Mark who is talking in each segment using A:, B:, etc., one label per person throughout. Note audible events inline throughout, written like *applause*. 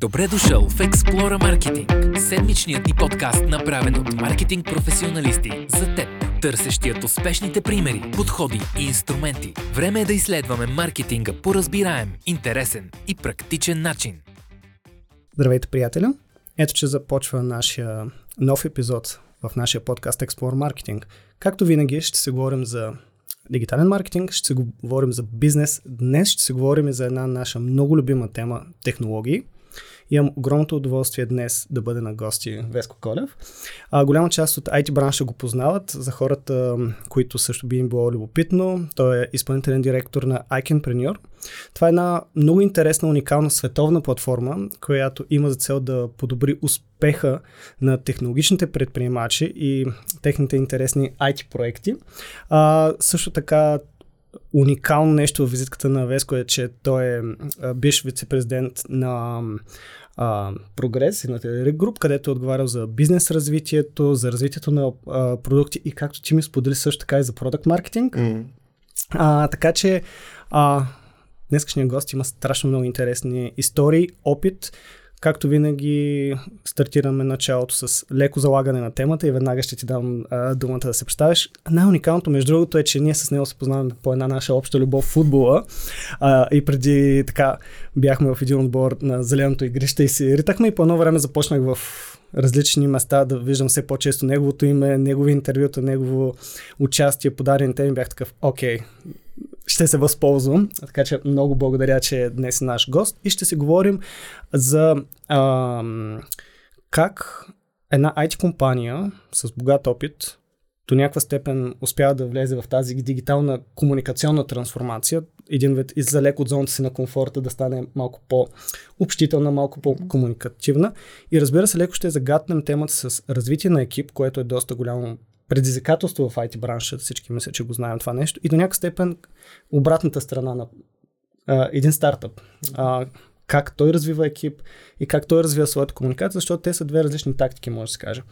A: Добре дошъл в Explora Marketing, седмичният ни подкаст, направен от маркетинг професионалисти за теб, търсещият успешните примери, подходи и инструменти. Време е да изследваме маркетинга по разбираем, интересен и практичен начин.
B: Здравейте, приятели! Ето, че започва нашия нов епизод в нашия подкаст Explore Marketing. Както винаги ще се говорим за дигитален маркетинг, ще се говорим за бизнес. Днес ще се говорим за една наша много любима тема – технологии – Имам огромното удоволствие днес да бъде на гости Веско Колев. А, голяма част от IT бранша го познават. За хората, които също би им било любопитно, той е изпълнителен директор на iCanpreneur. Това е една много интересна, уникална световна платформа, която има за цел да подобри успеха на технологичните предприемачи и техните интересни IT проекти. А, също така уникално нещо в визитката на Веско е, че той е биш вице-президент на а, Прогрес и на Телерик Груп, където е отговарял за бизнес развитието, за развитието на а, продукти и както ти ми сподели също така и за продукт маркетинг. Mm. А, така че а, днескашният гост има страшно много интересни истории, опит Както винаги, стартираме началото с леко залагане на темата и веднага ще ти дам а, думата да се представиш. Най-уникалното, между другото, е, че ние с него се познаваме по една наша обща любов в футбола. А, и преди така бяхме в един отбор на зеленото игрище и си ритахме и по едно време започнах в различни места да виждам все по-често неговото име, негови интервюта, негово участие по дадени теми. Бях такъв, окей, ще се възползвам. Така че много благодаря, че днес е наш гост и ще си говорим за а, как една IT компания с богат опит до някаква степен успява да влезе в тази дигитална комуникационна трансформация, един вид излек от зоната си на комфорта да стане малко по-общителна, малко по-комуникативна. И разбира се, леко ще загатнем темата с развитие на екип, което е доста голямо предизвикателство в IT бранша, всички мисля, че го знаем това нещо, и до някакъв степен обратната страна на а, един стартъп. А, как той развива екип и как той развива своята комуникация, защото те са две различни тактики, може да се каже.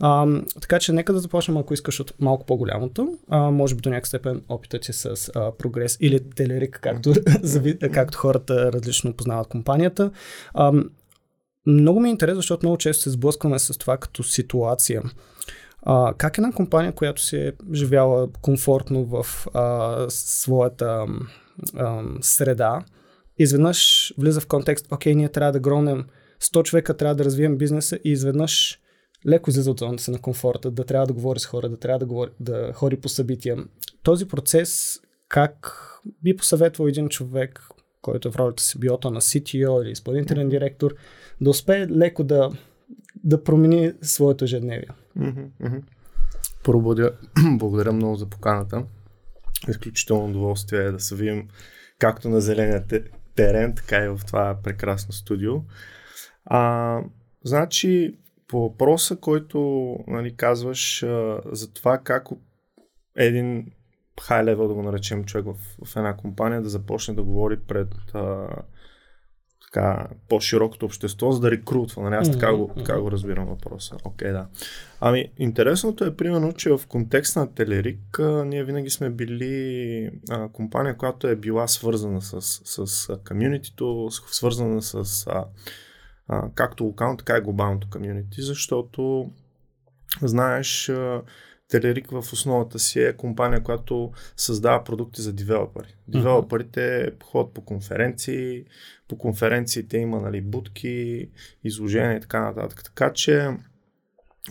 B: А, така че нека да започнем, ако искаш, от малко по-голямото. А, може би до някакъв степен опитът ти с а, прогрес или телерик, както, *laughs* както хората различно познават компанията. А, много ми е интересно, защото много често се сблъскваме с това като ситуация. А, как една компания, която си е живяла комфортно в а, своята а, среда, изведнъж влиза в контекст, окей, ние трябва да гронем 100 човека, трябва да развием бизнеса и изведнъж леко излиза от зоната си на комфорта, да трябва да говори с хора, да трябва да, говори, да хори по събития. Този процес, как би посъветвал един човек, който е в ролята си било то на CTO или изпълнителен директор, да успее леко да, да промени своето ежедневие?
C: Първо, *clears throat* благодаря много за поканата. Изключително удоволствие е да се видим както на зеления терен, така и в това прекрасно студио. А, значи, по въпроса, който нали, казваш а, за това как един хай левел, да го наречем човек в, в една компания, да започне да говори пред а, така, по-широкото общество, за да рекрутва. Нали? Аз така, го, така го разбирам въпроса. Окей, okay, да. Ами, интересното е, примерно, че в контекст на Телерик а, ние винаги сме били а, компания, която е била свързана с, с комьюнитито, свързана с а, а, както локално, така и глобалното комьюнити, защото знаеш, а, Телерик в основата си е компания, която създава продукти за девелопери. Девелоперите ходят по конференции, по конференциите има нали, будки, изложения и така нататък. Така че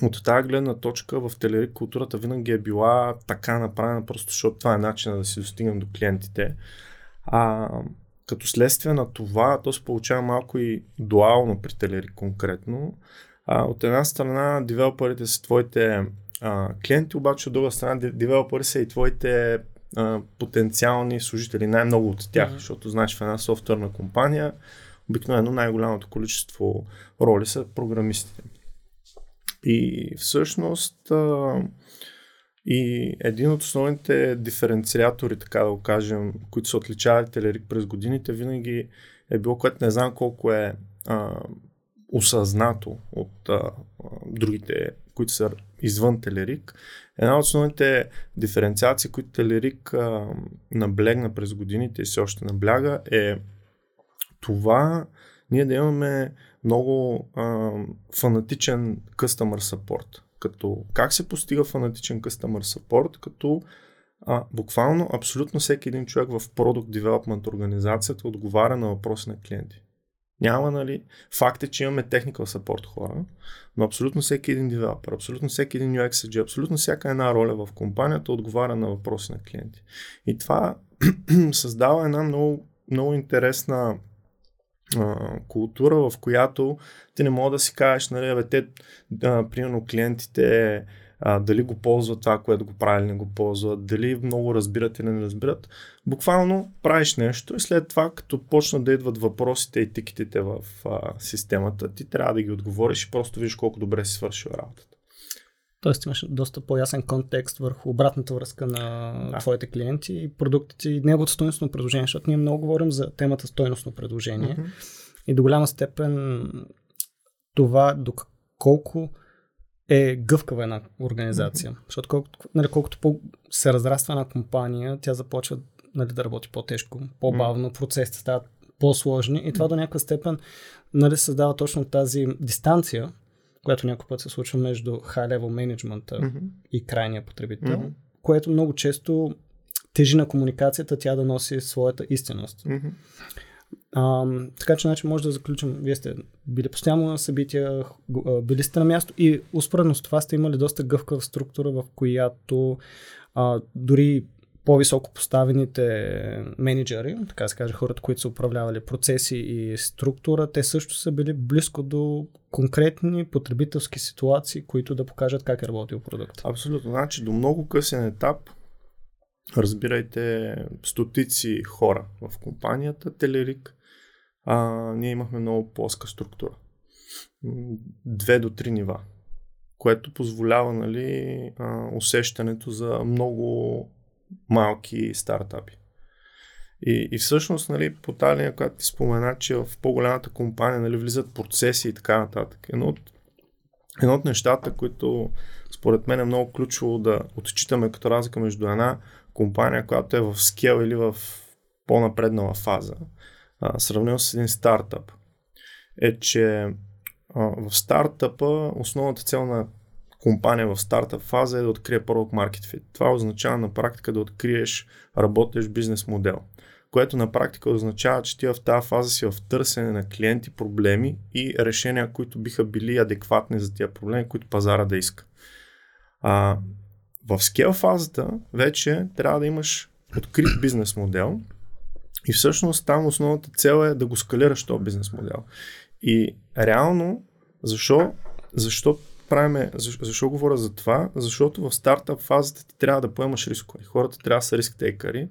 C: от тази гледна точка в Телерик културата винаги е била така направена, просто защото това е начинът да си достигнем до клиентите. А, като следствие на това, то се получава малко и дуално при Телерик конкретно. А, от една страна, девелоперите са твоите а, клиенти, обаче от друга страна, девелопери са и твоите а, потенциални служители, най-много от тях, mm-hmm. защото знаеш в една софтуерна компания обикновено най-голямото количество роли са програмистите. И всъщност а, и един от основните диференциатори, така да го кажем, които са отличавали Телерик през годините, винаги е било, което не знам колко е а, осъзнато от а, другите, които са извън Телерик. Една от основните диференциации, които Телерик а, наблегна през годините и все още набляга е това, ние да имаме много а, фанатичен customer support. Като как се постига фанатичен customer support? Като а, буквално абсолютно всеки един човек в Product Development организацията отговаря на въпроси на клиенти. Няма, нали, факт е, че имаме technical support хора, но абсолютно всеки един девелопер, абсолютно всеки един UX абсолютно всяка една роля в компанията отговаря на въпроси на клиенти. И това *clears throat* създава една много, много интересна а, култура, в която ти не мога да си кажеш, нали, бе, те, да, примерно клиентите а, дали го ползват това, което го прави не го ползват, дали много разбират или не разбират. Буквално правиш нещо и след това, като почнат да идват въпросите и тикетите в а, системата, ти трябва да ги отговориш и просто виж колко добре си свършил работата.
B: Тоест имаш доста по-ясен контекст върху обратната връзка на да. твоите клиенти и продуктите и неговото стойностно предложение, защото ние много говорим за темата стойностно предложение mm-hmm. и до голяма степен това доколко е гъвкава една организация. Mm-hmm. Защото колкото, нали, колкото по се разраства една компания, тя започва нали, да работи по-тежко, по-бавно, mm-hmm. процесите стават по-сложни и това mm-hmm. до някаква степен нали, създава точно тази дистанция, която някой път се случва между high-level management mm-hmm. и крайния потребител, mm-hmm. което много често тежи на комуникацията тя да носи своята истинност. Mm-hmm. А, така че, значи, може да заключим, вие сте били постоянно на събития, били сте на място и успоредно с това сте имали доста гъвкава структура, в която а, дори по-високо поставените менеджери, така се каже, хората, които са управлявали процеси и структура, те също са били близко до конкретни потребителски ситуации, които да покажат как е работил продукт.
C: Абсолютно. Значи до много късен етап разбирайте стотици хора в компанията Телерик, а, ние имахме много плоска структура. Две до три нива, което позволява нали, а, усещането за много малки стартапи. И, и всъщност, нали, по тази линия, която ти спомена, че в по-голямата компания нали, влизат процеси и така нататък. Едно от, едно от нещата, които според мен е много ключово да отчитаме като разлика между една компания, която е в скел или в по-напреднала фаза, а, сравнено с един стартъп, е, че а, в стартъпа основната цел на компания в стартъп фаза е да открие Product Market Fit. Това означава на практика да откриеш работещ бизнес модел, което на практика означава, че ти в тази фаза си в търсене на клиенти, проблеми и решения, които биха били адекватни за тия проблеми, които пазара да иска. А, в скел фазата вече трябва да имаш открит бизнес модел и всъщност там основната цел е да го скалираш този бизнес модел. И реално, защо, защо правиме, защо, защо говоря за това? Защото в стартъп фазата ти трябва да поемаш рискове. Хората трябва да са риск-тейкъри,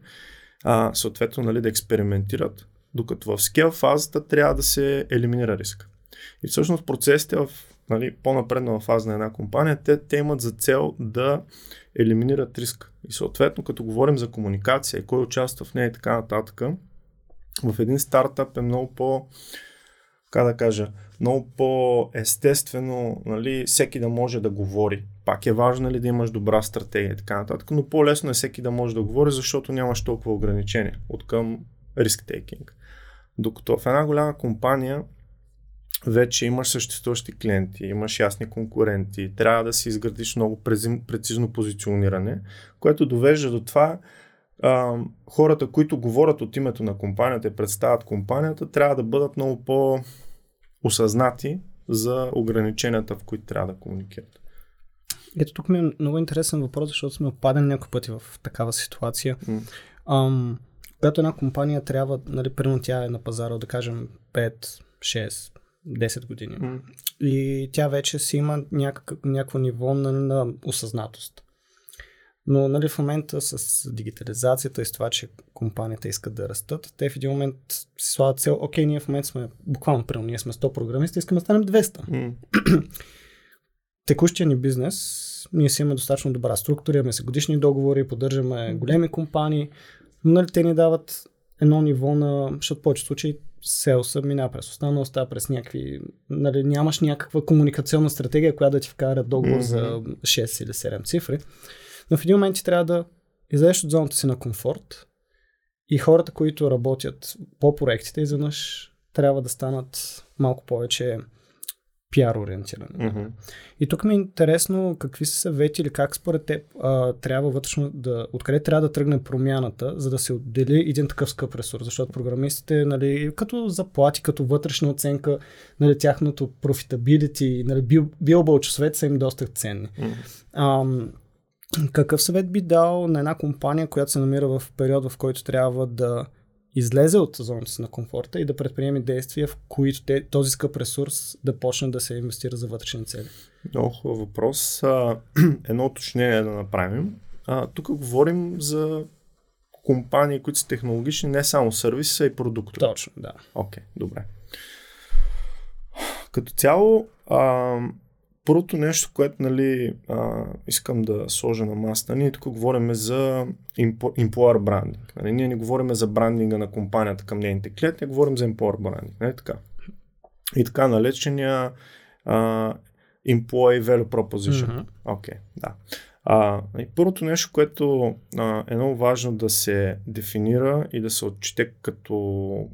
C: а, съответно нали, да експериментират, докато в скел фазата трябва да се елиминира риск. И всъщност процесите в нали, по-напреднала фаза на една компания, те, те имат за цел да елиминират риск. И съответно, като говорим за комуникация и кой участва в нея и така нататък, в един стартъп е много по, как да кажа, много по-естествено, нали, всеки да може да говори. Пак е важно ли нали, да имаш добра стратегия и така нататък, но по-лесно е всеки да може да говори, защото нямаш толкова ограничения от към риск-тейкинг. Докато в една голяма компания вече имаш съществуващи клиенти, имаш ясни конкуренти, трябва да си изградиш много прецизно позициониране, което довежда до това а, хората, които говорят от името на компанията и представят компанията, трябва да бъдат много по-осъзнати за ограниченията, в които трябва да комуникират.
B: Ето тук ми е много интересен въпрос, защото сме опадали няколко пъти в такава ситуация. Mm. Ам, когато една компания трябва, нали, примерно тя е на пазара, да кажем 5, 6, 10 години. Mm. И тя вече си има някакво ниво на, на осъзнатост. Но нали, в момента с дигитализацията и с това, че компанията искат да растат, те в един момент си слагат цел, окей, ние в момента сме, буквално, примерно, ние сме 100 програмисти, искаме да станем 200. Mm. *clears throat* Текущия ни бизнес, ние си имаме достатъчно добра структура, имаме се годишни договори, поддържаме големи компании, но нали, те ни дават едно ниво на, защото в повечето случаи селса минава през останалостта, през някакви... Нали, нямаш някаква комуникационна стратегия, която да ти вкара договор mm-hmm. за 6 или 7 цифри. Но в един момент ти трябва да излезеш от зоната си на комфорт и хората, които работят по проектите, изведнъж трябва да станат малко повече пиар ориентирани.
C: Mm-hmm.
B: И тук ми е интересно какви са съвети или как според теб а, трябва вътрешно да, откъде трябва да тръгне промяната, за да се отдели един такъв скъп ресурс, защото програмистите, нали, като заплати, като вътрешна оценка, нали, тяхното профитабилити, нали, бил, билбъл часовете са им доста ценни.
C: Mm-hmm.
B: А, какъв съвет би дал на една компания, която се намира в период, в който трябва да излезе от зоната си на комфорта и да предприеме действия, в които те, този скъп ресурс да почне да се инвестира за вътрешни цели?
C: Много хубав въпрос. А, *clears throat* едно уточнение да направим. А, тук говорим за компании, които са технологични, не само сервиси, а и продукти.
B: Точно, да.
C: Окей, okay, добре. Като цяло, а, Първото нещо, което нали, а, искам да сложа на масата, ние тук говорим за employer брандинг. Нали, ние не говорим за брандинга на компанията към нейните клиенти, говорим за employer брандинг. Нали, така. И така налечения а, employee value proposition.
B: Mm-hmm.
C: Okay, да. А, и първото нещо, което а, е много важно да се дефинира и да се отчете като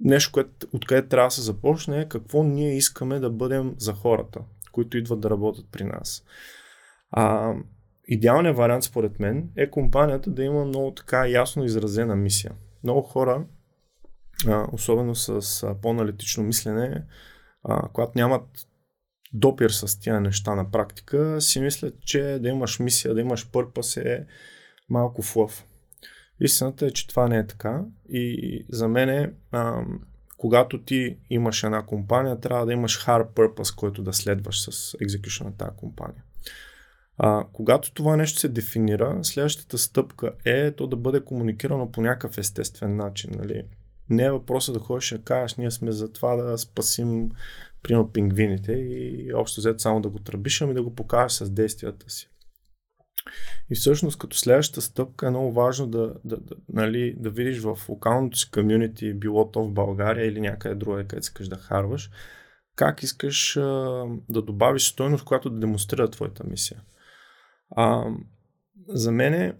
C: нещо, което, откъде трябва да се започне е какво ние искаме да бъдем за хората, които идват да работят при нас. А, идеалният вариант според мен е компанията да има много така ясно изразена мисия. Много хора, а, особено с а, по-аналитично мислене, а, когато нямат допир с тия неща на практика, си мислят, че да имаш мисия, да имаш пърпас е малко флъв. Истината е, че това не е така и за мен е, а, когато ти имаш една компания, трябва да имаш hard purpose, който да следваш с execution на тази компания. А, когато това нещо се дефинира, следващата стъпка е то да бъде комуникирано по някакъв естествен начин. Нали? Не е въпросът да ходиш да кажеш, ние сме за това да спасим примерно пингвините и общо взето само да го тръбиш, ами да го покажеш с действията си. И всъщност като следващата стъпка е много важно да, да, да, нали, да видиш в локалното си комюнити, било то в България или някъде друга, където искаш да харваш, как искаш а, да добавиш стойност, която да демонстрира твоята мисия. А, за мен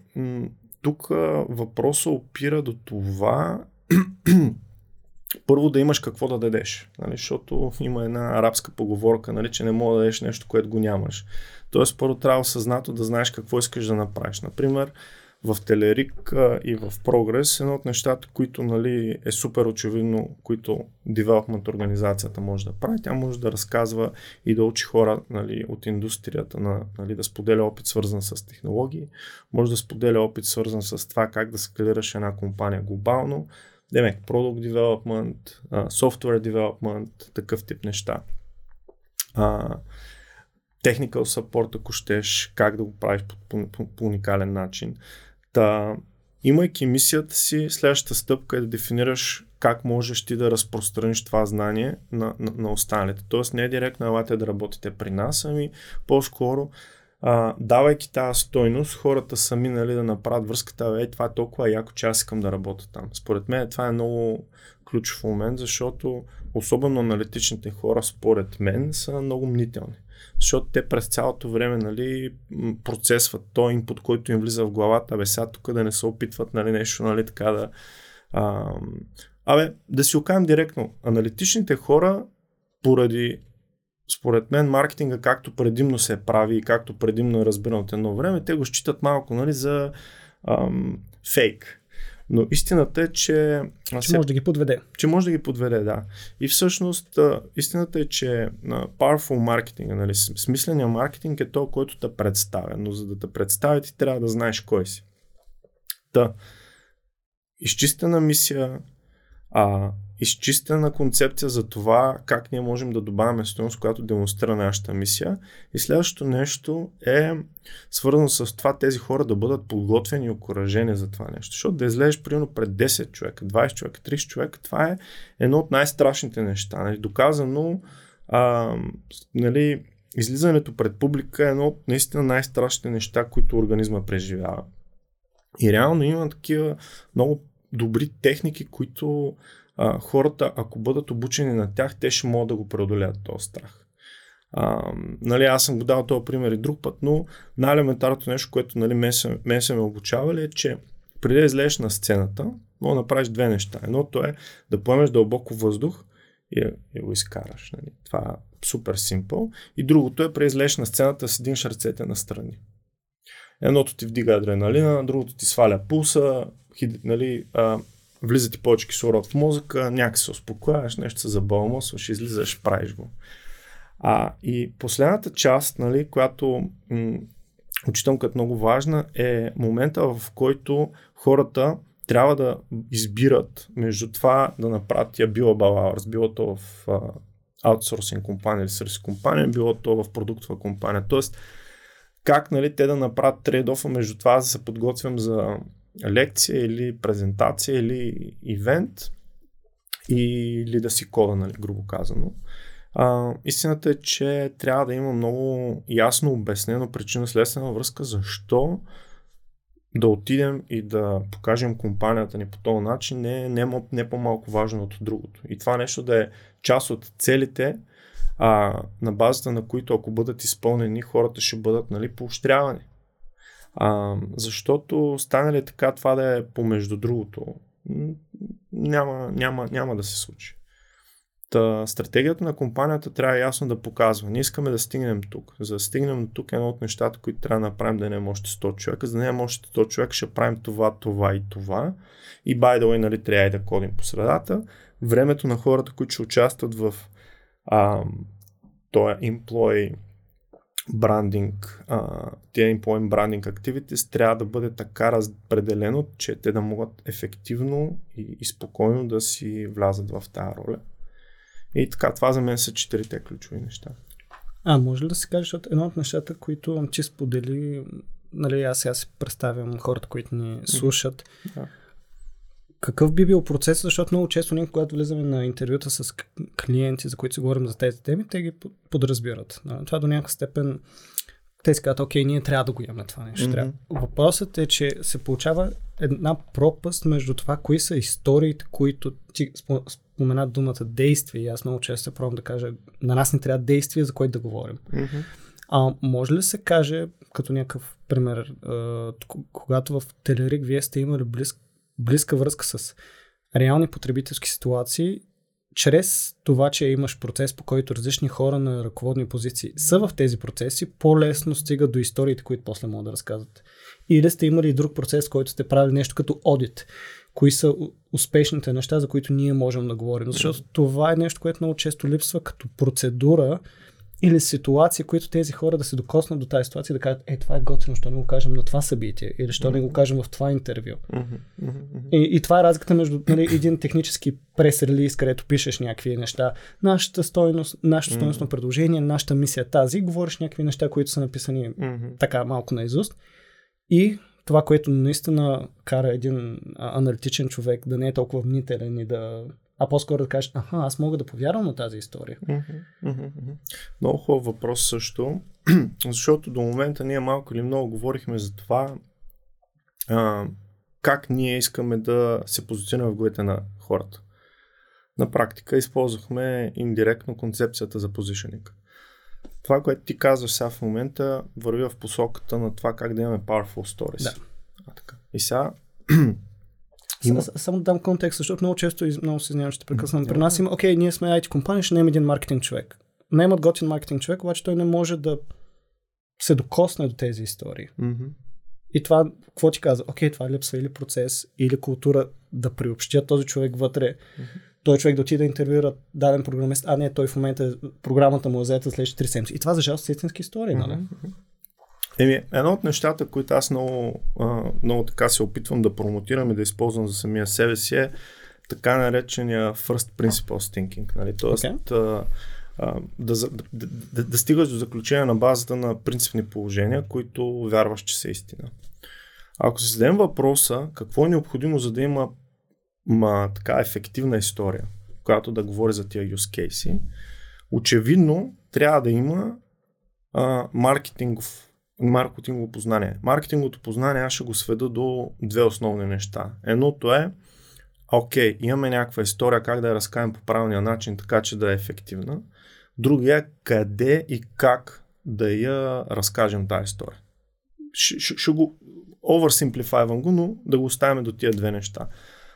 C: тук въпросът опира до това *clears throat* първо да имаш какво да дадеш, нали, защото има една арабска поговорка, нали, че не мога да дадеш нещо, което го нямаш. Тоест, първо трябва съзнато да знаеш какво искаш да направиш. Например, в Телерик и в Прогрес, едно от нещата, които нали, е супер очевидно, които девелопмент организацията може да прави, тя може да разказва и да учи хора нали, от индустрията, на, нали, да споделя опит свързан с технологии, може да споделя опит свързан с това как да скалираш една компания глобално, Демек, Product Development, Software Development, такъв тип неща. Uh, technical support, ако щеш, как да го правиш по, по, по, по уникален начин. Та, имайки мисията си, следващата стъпка е да дефинираш как можеш ти да разпространиш това знание на, на, на останалите. Тоест не е директно елате да работите при нас, ами по-скоро а, давайки тази стойност, хората сами нали, да направят връзката, е, това е толкова яко, че аз искам да работя там. Според мен това е много ключов момент, защото особено аналитичните хора, според мен, са много мнителни. Защото те през цялото време нали, процесват. То инпут, който им влиза в главата, абе сега тук да не се опитват нали, нещо, нали, така да... Абе, да си окажем директно, аналитичните хора поради според мен маркетинга както предимно се прави и както предимно е разбиран от едно време, те го считат малко нали, за ам, фейк. Но истината е, че...
B: Че може да ги подведе.
C: Че може да ги подведе, да. И всъщност истината е, че powerful маркетинг, нали, смисления маркетинг е то, който те представя. Но за да те представи, ти трябва да знаеш кой си. Та, изчистена мисия, а, изчистена концепция за това как ние можем да добавяме стоеност, която демонстрира нашата мисия. И следващото нещо е свързано с това тези хора да бъдат подготвени и окоръжени за това нещо. Защото да излезеш примерно пред 10 човека, 20 човека, 30 човека, това е едно от най-страшните неща. Нали? Доказано, а, нали, излизането пред публика е едно от наистина най-страшните неща, които организма преживява. И реално има такива много добри техники, които а, хората, ако бъдат обучени на тях, те ще могат да го преодолеят този страх. А, нали, аз съм го дал този пример и друг път, но най-елементарното нещо, което нали, мен, са, ме обучавали е, че преди да излезеш на сцената, мога да направиш две неща. Едното е да поемеш дълбоко въздух и, и го изкараш. Нали? Това е супер симпъл. И другото е преди излезеш на сцената с един ръцете на страни. Едното ти вдига адреналина, другото ти сваля пулса, нали, а, влиза ти повече кислород в мозъка, някак се успокояваш, нещо се забалмосваш, излизаш, правиш го. А, и последната част, нали, която м- учитам като много важна, е момента, в който хората трябва да избират между това да направят тия била балауърс, било то в а, аутсорсинг компания или сервис компания, било то в продуктова компания. Тоест, как нали, те да направят трейдофа между това да се подготвям за лекция или презентация или ивент или да си кода, нали, грубо казано. А, истината е, че трябва да има много ясно обяснено причина-следствена връзка защо да отидем и да покажем компанията ни по този начин не е не, не по-малко важно от другото. И това нещо да е част от целите, а, на базата на които ако бъдат изпълнени, хората ще бъдат нали, поощрявани. А, защото стане ли така това да е помежду другото, няма, няма, няма да се случи. Та, стратегията на компанията трябва ясно да показва. Ние искаме да стигнем тук. За да стигнем тук е едно от нещата, които трябва да направим да не е още 100 човека. За да не е още 100 човека ще правим това, това и това. И by the way, нали, трябва и да кодим по средата. Времето на хората, които ще участват в а, този employee брандинг, тия employee branding activities трябва да бъде така разпределено, че те да могат ефективно и, и спокойно да си влязат в тази роля. И така, това за мен са четирите ключови неща.
B: А, може ли да се каже, защото едно от нещата, които ти сподели, нали, аз сега си представям хората, които ни слушат, да. Какъв би бил процес, защото много често ние, когато влизаме на интервюта с клиенти, за които си говорим за тези теми, те ги подразбират. Това до някаква степен те си казват, окей, ние трябва да го имаме това нещо. Mm-hmm. Въпросът е, че се получава една пропаст между това, кои са историите, които ти спомена думата действие. И аз много често се пробвам да кажа, на нас не трябва действие, за което да говорим. Mm-hmm. А може ли се каже, като някакъв пример, когато в Телерик вие сте имали близк, близка връзка с реални потребителски ситуации чрез това, че имаш процес, по който различни хора на ръководни позиции са в тези процеси, по-лесно стигат до историите, които после могат да разказват. Или сте имали и друг процес, който сте правили нещо като одит. Кои са успешните неща, за които ние можем да говорим. Защото това е нещо, което много често липсва като процедура или ситуации, които тези хора да се докоснат до тази ситуация и да кажат, е, това е готино, що не го кажем на това събитие или що mm-hmm. не го кажем в това интервю. Mm-hmm. И, и това е разликата между нали, един технически прес-релиз, където пишеш някакви неща. Нашата стойност, нашето стойностно предложение, нашата мисия е тази, говориш някакви неща, които са написани така малко на изуст. И това, което наистина кара един аналитичен човек да не е толкова мнителен и да а по-скоро да кажеш, аха, аз мога да повярвам на тази история.
C: Много хубав въпрос също, *clears throat* защото до момента ние малко или много говорихме за това а, как ние искаме да се позиционираме в главите на хората. На практика използвахме индиректно концепцията за позишенинг. Това, което ти казваш сега в момента, върви в посоката на това как да имаме powerful stories.
B: Да.
C: А, така. И сега *clears throat*
B: има... Само да дам контекст, защото много често много се знам, ще прекъсвам. При нас има, окей, ние сме IT компания, ще имаме един маркетинг човек. Наймат готин маркетинг човек, обаче той не може да се докосне до тези истории.
C: Mm-hmm.
B: И това, какво ти казва? Окей, това липсва или процес, или култура да приобщят този човек вътре. Mm-hmm. Той човек да отиде да интервюира даден програмист, а не той в момента програмата му е заета след 3 седмици. И това за жалост е истински истории, нали?
C: Еми, едно от нещата, които аз много, много така се опитвам да промотирам и да използвам за самия себе си е така наречения first principles thinking. Нали? Тоест, okay. а, да, да, да, да стигаш до заключение на базата на принципни положения, които вярваш, че са истина. Ако се зададем въпроса какво е необходимо за да има ма, така ефективна история, която да говори за тия use case, очевидно трябва да има а, маркетингов маркетингово познание. Маркетинговото познание аз ще го сведа до две основни неща. Едното е, окей, имаме някаква история, как да я разкажем по правилния начин, така че да е ефективна. Другия е къде и как да я разкажем тази история. Ш, ш, ш го, oversimplifyвам го, но да го оставим до тия две неща.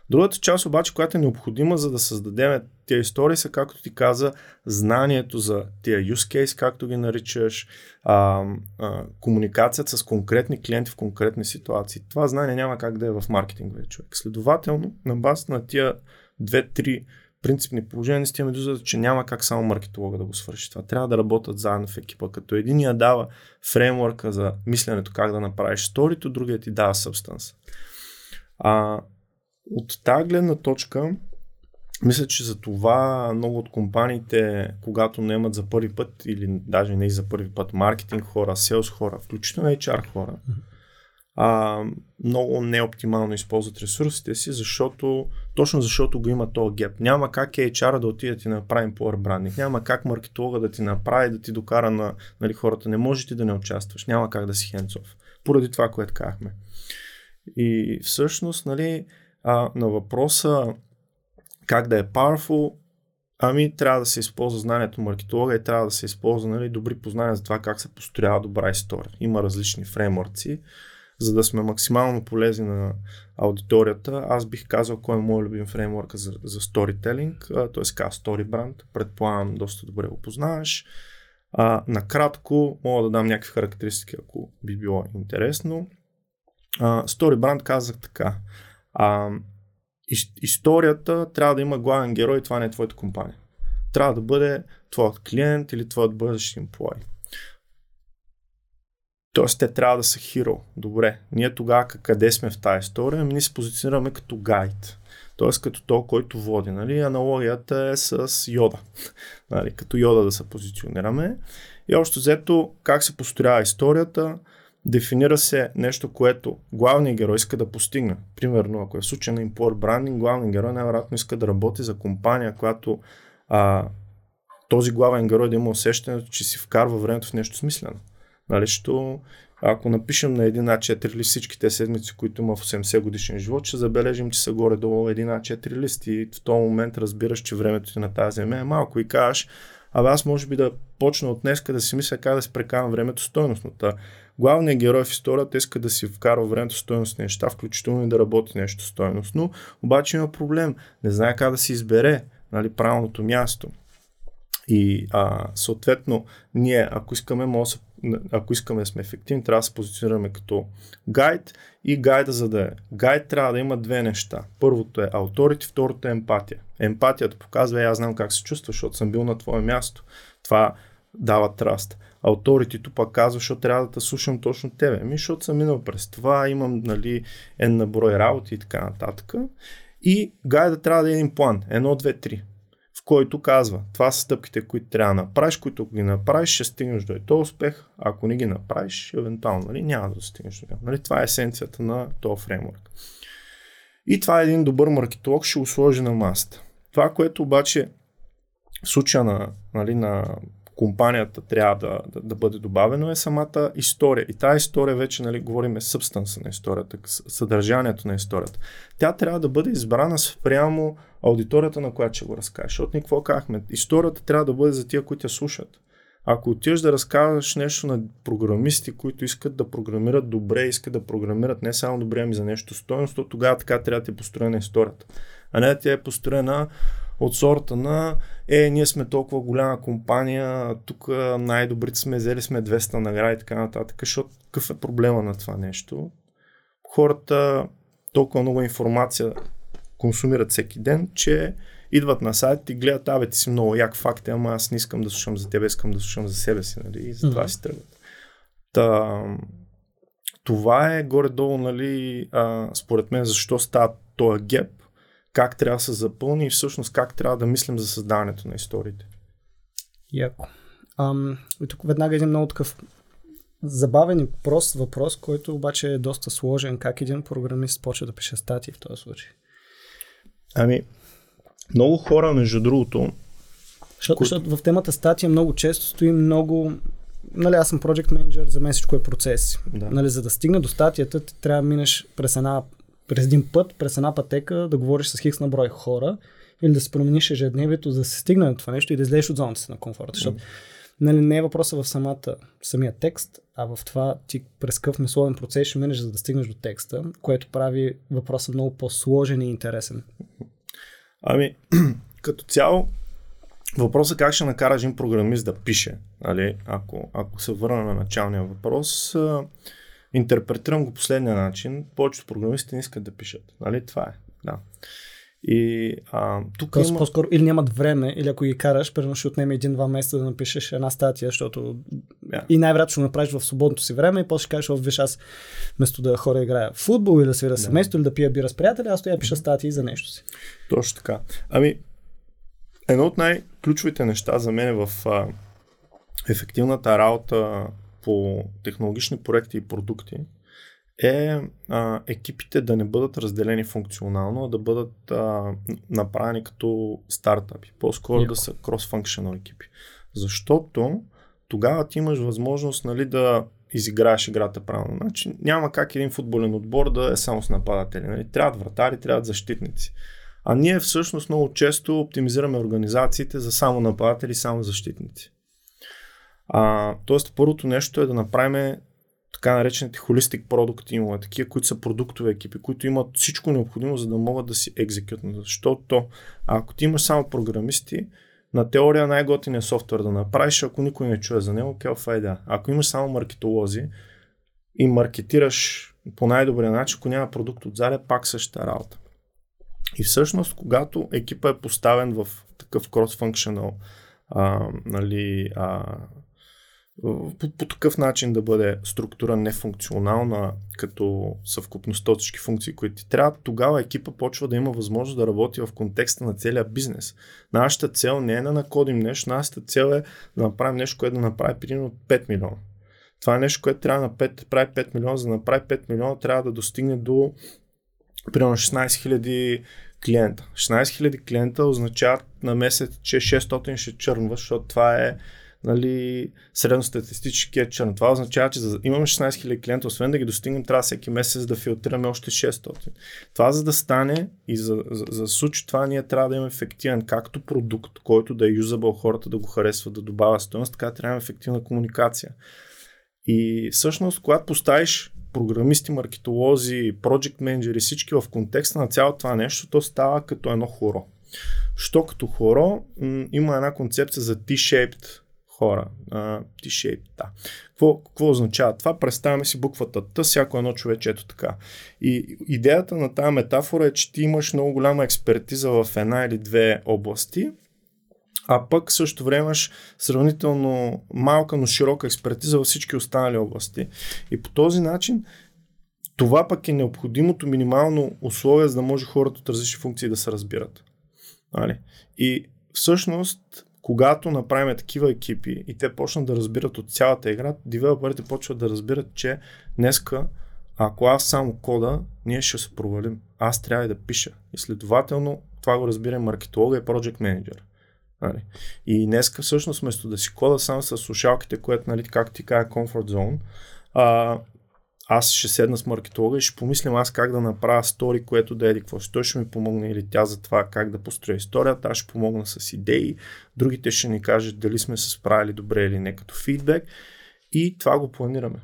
C: Другата част обаче, която е необходима за да създадем тия истории са, както ти каза, знанието за тия use case, както ги наричаш, а, а, комуникацията с конкретни клиенти в конкретни ситуации. Това знание няма как да е в маркетинговия човек. Следователно, на база на тия две-три принципни положения, стигаме до че няма как само маркетолога да го свърши. Това трябва да работят заедно в екипа. Като един я дава фреймворка за мисленето как да направиш сторито, другият ти дава substance. А, от тази гледна точка, мисля, че за това много от компаниите, когато не имат за първи път или даже не и за първи път маркетинг хора, селс хора, включително HR хора, а, много неоптимално използват ресурсите си, защото, точно защото го има този геп. Няма как HR да отиде да ти направи employer branding, няма как маркетолога да ти направи, да ти докара на нали, хората. Не можеш ти да не участваш, няма как да си хенцов. Поради това, което казахме. И всъщност, нали, а, на въпроса как да е powerful, ами трябва да се използва знанието маркетолога и трябва да се използва нали, добри познания за това как се построява добра история. Има различни фреймворци, за да сме максимално полезни на аудиторията. Аз бих казал кой е моят любим фреймворк за, за storytelling, т.е. ка StoryBrand. Предполагам, доста добре го познаваш. А, накратко, мога да дам някакви характеристики, ако би било интересно. А, StoryBrand казах така. А, историята трябва да има главен герой, това не е твоята компания. Трябва да бъде твоят клиент или твоят бъдещ емплой. Тоест, те трябва да са хиро. Добре, ние тогава къде сме в тази история? Ние се позиционираме като гайд. Тоест като то, който води. Нали? Аналогията е с Йода. *laughs* нали? Като Йода да се позиционираме. И още взето как се построява историята, Дефинира се нещо, което главният герой иска да постигне. Примерно, ако е в случай на импорт брандинг, главният герой най-вероятно иска да работи за компания, която а, този главен герой да има усещането, че си вкарва времето в нещо смислено. Нали, що, ако напишем на един А4 лист всичките седмици, които има в 80 годишен живот, ще забележим, че са горе-долу един А4 лист и в този момент разбираш, че времето ти на тази земя е малко и кажеш, Абе аз може би да почна от днеска да си мисля как да се прекарам времето стойностната. Главният герой в историята иска да си вкарва времето стойностни неща, включително и да работи нещо стойностно, обаче има проблем. Не знае как да си избере нали, правилното място. И а, съответно, ние, ако искаме, може, ако искаме да сме ефективни, трябва да се позиционираме като гайд и гайда за да е. Гайд трябва да има две неща. Първото е авторите, второто е емпатия. Емпатията показва, аз знам как се чувства, защото съм бил на твое място. Това дава траст. Авторитето пък казва, защото трябва да те слушам точно тебе. Ми, защото съм минал през това, имам нали, една на брой работи и така нататък. И гайда трябва да е един план. Едно, две, три който казва, това са стъпките, които трябва да направиш, които ги направиш, ще стигнеш до този успех, ако не ги направиш, евентуално нали, няма да стигнеш до нали, Това е есенцията на този фреймворк. И това е един добър маркетолог, ще го сложи на масата. Това, което обаче в случая на, нали, на компанията трябва да, да, да бъде добавено е самата история. И тази история вече, нали, говорим е събстанса на историята, съдържанието на историята. Тя трябва да бъде избрана спрямо аудиторията, на която ще го разкажеш. Защото ние какво казахме? Историята трябва да бъде за тия, които я слушат. Ако отидеш да разказваш нещо на програмисти, които искат да програмират добре, искат да програмират не само добре, ами за нещо стойност, то тогава така трябва да ти е построена историята. А не да ти е построена от сорта на е, ние сме толкова голяма компания, тук най-добрите сме, взели сме 200 награди и така нататък, защото какъв е проблема на това нещо? Хората толкова много информация консумират всеки ден, че идват на сайт и гледат, абе ти си много як факт, ама аз не искам да слушам за тебе, искам да слушам за себе си, нали? И затова mm-hmm. си тръгват. Та, това е горе-долу, нали, а, според мен, защо става този геп, как трябва да се запълни и всъщност как трябва да мислим за създаването на историите.
B: Яко. Ам, и тук веднага един много такъв забавен и прост въпрос, който обаче е доста сложен. Как един програмист почва да пише статии в този случай?
C: Ами, много хора, между другото.
B: Защото, които... защото в темата статия много често стои много. Нали, аз съм project manager, за мен всичко е процес. Да. Нали, за да стигне до статията, ти трябва да минеш през, една, през един път, през една пътека, да говориш с хикс на брой хора или да се промениш ежедневието, за да се стигне на това нещо и да излезеш от зоната си на комфорта. Защото нали, не е въпроса в самата, самия текст, а в това ти през какъв мисловен процес ще минеш, за да стигнеш до текста, което прави въпроса много по-сложен и интересен.
C: Ами, *clears throat* като цяло, въпросът как ще накараш един програмист да пише. Нали? Ако, ако се върна на началния въпрос, интерпретирам го последния начин. Повечето програмисти не искат да пишат. Нали? Това е. Да. И а, тук
B: Тоест,
C: има...
B: по-скоро или нямат време, или ако ги караш, примерно ще отнеме един-два месеца да напишеш една статия, защото
C: Yeah.
B: и най-вероятно ще го направиш в свободното си време и после ще кажеш, виж аз вместо да хора играя в футбол или да свира семейство или да пия бира с приятели, аз стоя пиша статии за нещо си.
C: Точно така. Ами, едно от най-ключовите неща за мен е в а, ефективната работа по технологични проекти и продукти е а, екипите да не бъдат разделени функционално, а да бъдат а, направени като стартъпи. По-скоро
B: Яко.
C: да са cross-functional екипи. Защото тогава ти имаш възможност нали, да изиграеш играта правилно. Значи, няма как един футболен отбор да е само с нападатели. Нали? Трябват вратари, трябват защитници. А ние всъщност много често оптимизираме организациите за само нападатели, само защитници. А, тоест, първото нещо е да направим така наречените холистик продукт тимове, такива, които са продуктови екипи, които имат всичко необходимо, за да могат да си екзекютнат. Защото ако ти имаш само програмисти, на теория най-готиният софтуер да направиш, ако никой не чуе за него, каква е да. Ако имаш само маркетолози и маркетираш по най-добрия начин, ако няма продукт отзаде, пак същата работа. И всъщност, когато екипа е поставен в такъв cross-functional а, нали, а, по, по такъв начин да бъде структура нефункционална, като съвкупността от всички функции, които ти трябва, тогава екипа почва да има възможност да работи в контекста на целия бизнес. Нашата цел не е да накодим нещо, нашата цел е да направим нещо, което да направи примерно 5 милиона. Това е нещо, което трябва да 5, прави 5 милиона, за да направи 5 милиона трябва да достигне до примерно 16 000 клиента. 16 000 клиента означават на месец, че 600 ще чернва, защото това е нали, средностатистически е черно. Това означава, че за, имаме 16 000 клиента, освен да ги достигнем, трябва всеки месец да филтрираме още 600. Това за да стане и за, за, за случи това, ние трябва да имаме ефективен както продукт, който да е юзабъл, хората да го харесват, да добавя стоеност, така трябва да имаме ефективна комуникация. И всъщност, когато поставиш програмисти, маркетолози, project менеджери, всички в контекста на цялото това нещо, то става като едно хоро. Що като хоро, м- има една концепция за T-shaped хора. Uh, T-shaped, да. Какво, какво означава това? Представяме си буквата Т, всяко едно човече ето така. И идеята на тази метафора е, че ти имаш много голяма експертиза в една или две области, а пък също време имаш сравнително малка, но широка експертиза във всички останали области. И по този начин това пък е необходимото минимално условие, за да може хората от различни функции да се разбират. Нали? И всъщност, когато направим такива екипи и те почнат да разбират от цялата игра, девелоперите почват да разбират, че днеска, ако аз само кода, ние ще се провалим. Аз трябва да пиша. И следователно, това го разбира маркетолога и project менеджер. Нали? И днеска всъщност вместо да си кода само с слушалките, което, нали, както ти кажа, comfort zone, а, аз ще седна с маркетолога и ще помислям аз как да направя стори, което да е какво. Той ще ми помогне или тя за това как да построя историята, аз ще помогна с идеи, другите ще ни кажат дали сме се справили добре или не като фидбек и това го планираме.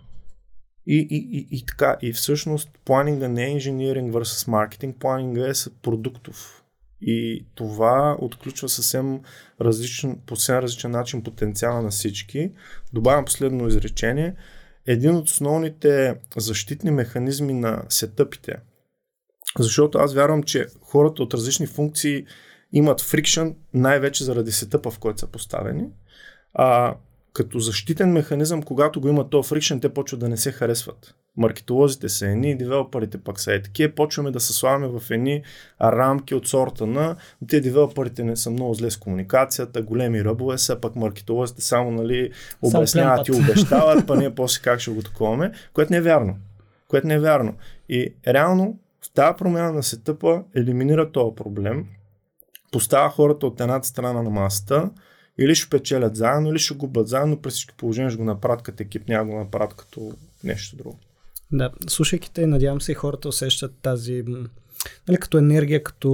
C: И, и, и, и така, и всъщност планинга не е инженеринг versus маркетинг, планинга е продуктов. И това отключва съвсем различен, по съвсем различен начин потенциала на всички. Добавям последно изречение. Един от основните защитни механизми на сетъпите, защото аз вярвам, че хората от различни функции имат фрикшън най-вече заради сетъпа, в който са поставени. А, като защитен механизъм, когато го има то фрикшен, те почват да не се харесват. Маркетолозите са едни, девелоперите пък са е такива, почваме да се слагаме в едни рамки от сорта на те девелоперите не са много зле с комуникацията, големи ръбове са, пък маркетолозите само нали, обясняват и обещават, па ние *laughs* после как ще го таковаме, което не е вярно. Което не е вярно. И реално в тази промяна на сетъпа елиминира този проблем, поставя хората от едната страна на масата, или ще печелят заедно, или ще губят заедно, при всички положения ще го направят като екип, няма го направят като нещо друго.
B: Да, слушайки те, надявам се и хората усещат тази, нали, като енергия, като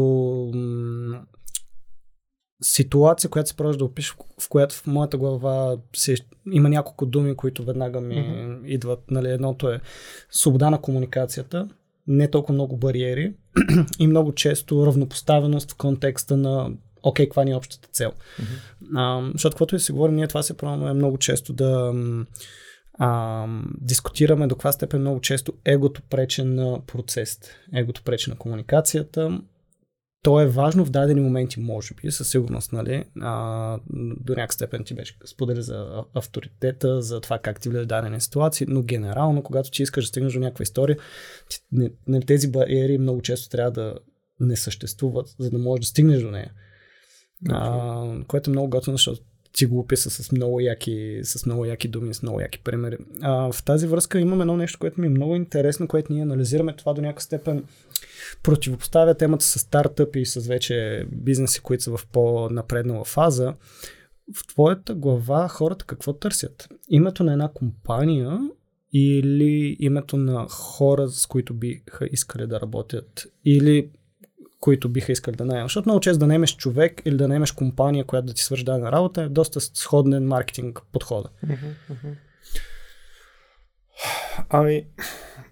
B: ситуация, която се пробваш да опишеш, в която в моята глава се, има няколко думи, които веднага ми mm-hmm. идват. Нали, едното е свобода на комуникацията, не толкова много бариери *clears throat* и много често равнопоставеност в контекста на окей, каква ни е общата цел. Mm-hmm. А, защото каквото и се говори, ние това се пробваме много често да а, дискутираме до каква степен много често егото прече на процесите, егото прече на комуникацията. То е важно в дадени моменти, може би, със сигурност, нали? А, до някакъв степен ти беше сподели за авторитета, за това как ти влияе дадени ситуации, но генерално, когато ти искаш да стигнеш до някаква история, ти, не, не, тези бариери много често трябва да не съществуват, за да можеш да стигнеш до нея. А, което е много готино, защото ти го описа с много яки, с много яки думи, с много яки примери. А, в тази връзка имам едно нещо, което ми е много интересно, което ние анализираме. Това до някакъв степен противопоставя темата с стартъпи и с вече бизнеси, които са в по-напреднала фаза. В твоята глава хората какво търсят? Името на една компания или името на хора, с които биха искали да работят? Или които биха искали да наемат. Защото много често да наемеш човек или да наемеш компания, която да ти свърши дадена работа е доста сходен маркетинг подхода.
C: Ами,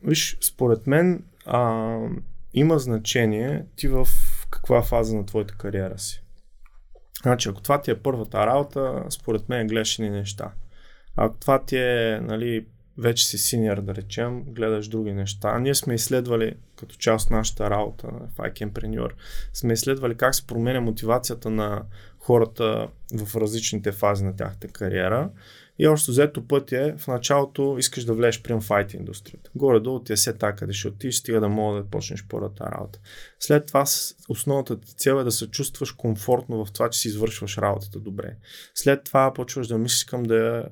C: виж, според мен а, има значение ти в каква фаза на твоята кариера си. Значи, ако това ти е първата работа, според мен гледаш ни неща. Ако това ти е нали, вече си синьор, да речем, гледаш други неща. Ние сме изследвали, като част от нашата работа в iCampreneur, сме изследвали как се променя мотивацията на хората в различните фази на тяхната кариера. И още взето път е, в началото искаш да влезеш при в IT индустрията. Горе-долу ти е се така, къде ще отидеш, стига да мога да почнеш първата работа. След това основната ти цел е да се чувстваш комфортно в това, че си извършваш работата добре. След това почваш да мислиш, искам да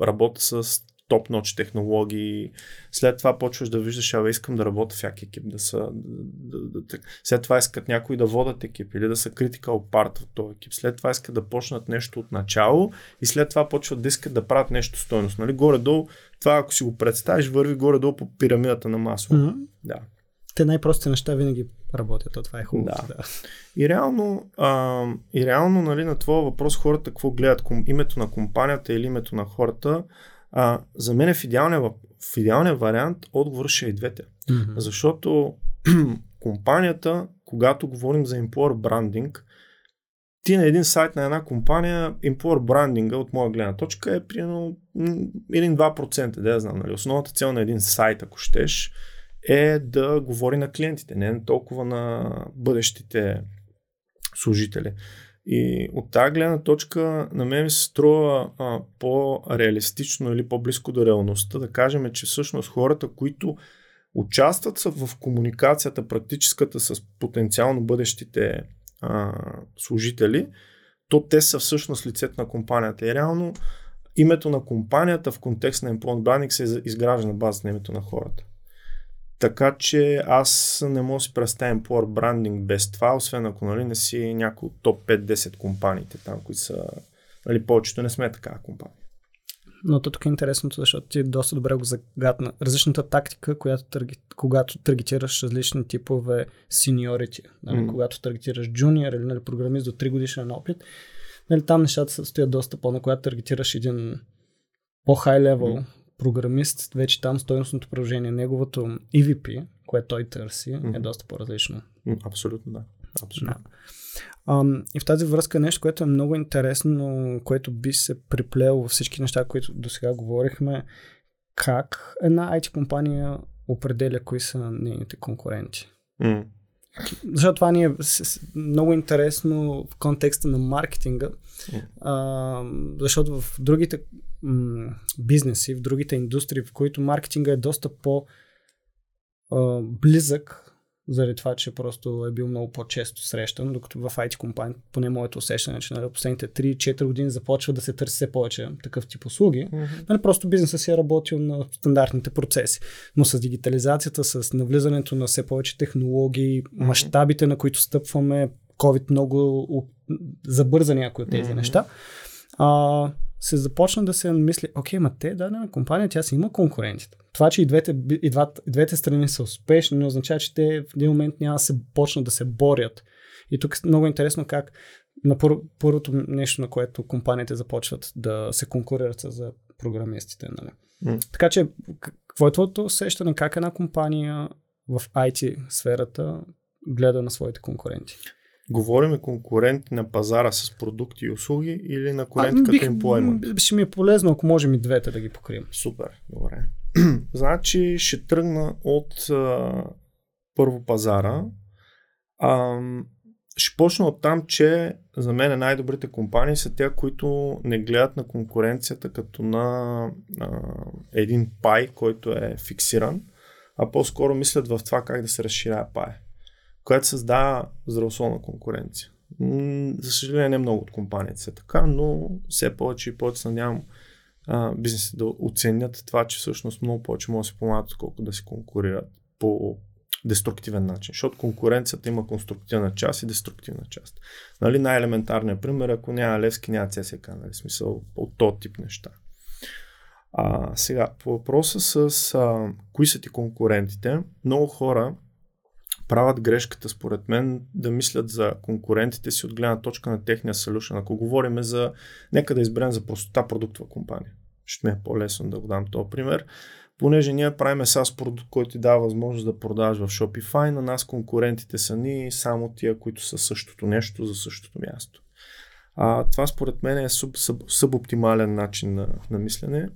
C: работя с топ-ноч технологии. След това почваш да виждаш, абе искам да работя в всяки екип, да са, да, да, да, след това искат някои да водят екип или да са critical part от този екип. След това искат да почнат нещо от начало и след това почват да искат да правят нещо стойност. Нали? Горе-долу, това ако си го представиш, върви горе-долу по пирамидата на масло. Mm-hmm. Да.
B: Те най-простите неща винаги работят, а това е хубаво. Да. да.
C: И реално, а, и реално нали, на твоя въпрос хората какво гледат, името на компанията или името на хората, а, за мен е в идеалния, в идеалния вариант отговор ще е и двете. Mm-hmm. Защото *clears throat* компанията, когато говорим за employer брандинг, ти на един сайт на една компания, employer брандинга от моя гледна точка е примерно 1-2%, да я знам. Нали? Основната цел на един сайт, ако щеш, е да говори на клиентите, не толкова на бъдещите служители. И от тази гледна точка на мен ми се струва а, по-реалистично или по-близко до реалността да кажем, че всъщност хората, които участват в комуникацията практическата с потенциално бъдещите а, служители, то те са всъщност лицето на компанията. И реално името на компанията в контекст на Employment Branding се изгражда на база на името на хората. Така че аз не мога да си представим по брандинг без това, освен ако нали, не си някой от топ 5-10 компаниите там, които са... Нали, повечето не сме такава компания.
B: Но тук е интересното, защото ти доста добре го загадна. Различната тактика, която търги, когато таргетираш различни типове сеньорити, нали, mm. когато таргетираш джуниор или нали, програмист до 3 годишен опит, нали, там нещата стоят доста по-на когато таргетираш един по-хай левел mm програмист, вече там стоеностното приложение, неговото EVP, което той търси, mm-hmm. е доста по-различно.
C: Абсолютно, да. Абсолютно. Да.
B: Um, и в тази връзка нещо, което е много интересно, което би се приплело във всички неща, които до сега говорихме, как една IT компания определя кои са нейните конкуренти. Mm. Защото това ни е много интересно в контекста на маркетинга, mm. а, защото в другите м- бизнеси, в другите индустрии, в които маркетинга е доста по- близък, заради това, че просто е бил много по-често срещан, докато в IT компания, поне моето усещане, че нали, последните 3-4 години започва да се търси все повече такъв тип услуги. Mm-hmm. Нали, просто бизнесът си е работил на стандартните процеси. Но с дигитализацията, с навлизането на все повече технологии, mm-hmm. мащабите, на които стъпваме, COVID много забърза някои от тези mm-hmm. неща, а, се започна да се мисли, окей, ма те, дадена компания, тя си има конкурентите. Това, че и двете, и, двата, и двете страни са успешни, не означава, че те в един момент няма да се почнат да се борят. И тук е много интересно как на пър, първото нещо, на което компаниите започват да се конкурират за програмистите. Нали?
C: М.
B: Така че, какво е твоето усещане? Как една компания в IT сферата гледа на своите конкуренти?
C: Говорим конкурент на пазара с продукти и услуги или на конкурент като
B: бих-
C: employment?
B: Ще ми е полезно, ако можем и двете да ги покрием.
C: Супер, добре. *clears throat* значи ще тръгна от а, първо пазара. А, ще почна от там, че за мен най-добрите компании са те, които не гледат на конкуренцията като на а, един пай, който е фиксиран, а по-скоро мислят в това как да се разширява пай, което създава здравословна конкуренция. М, За съжаление не много от компаниите са така, но все повече и повече се надявам бизнесите да оценят това, че всъщност много повече могат да се помагат, отколкото да се конкурират по деструктивен начин. Защото конкуренцията има конструктивна част и деструктивна част. Нали, най-елементарният пример, ако няма Левски, няма ЦСК, нали, смисъл от този тип неща. А, сега, по въпроса с а, кои са ти конкурентите, много хора правят грешката, според мен, да мислят за конкурентите си от гледна точка на техния solution. Ако говорим за, нека да изберем за простота продуктова компания. Ще ми е по-лесно да го дам този пример. Понеже ние правим SaaS продукт, който ти дава възможност да продаваш в Shopify, на нас конкурентите са ни само тия, които са същото нещо за същото място. А, това според мен е суб, суб, субоптимален начин на, на мислене.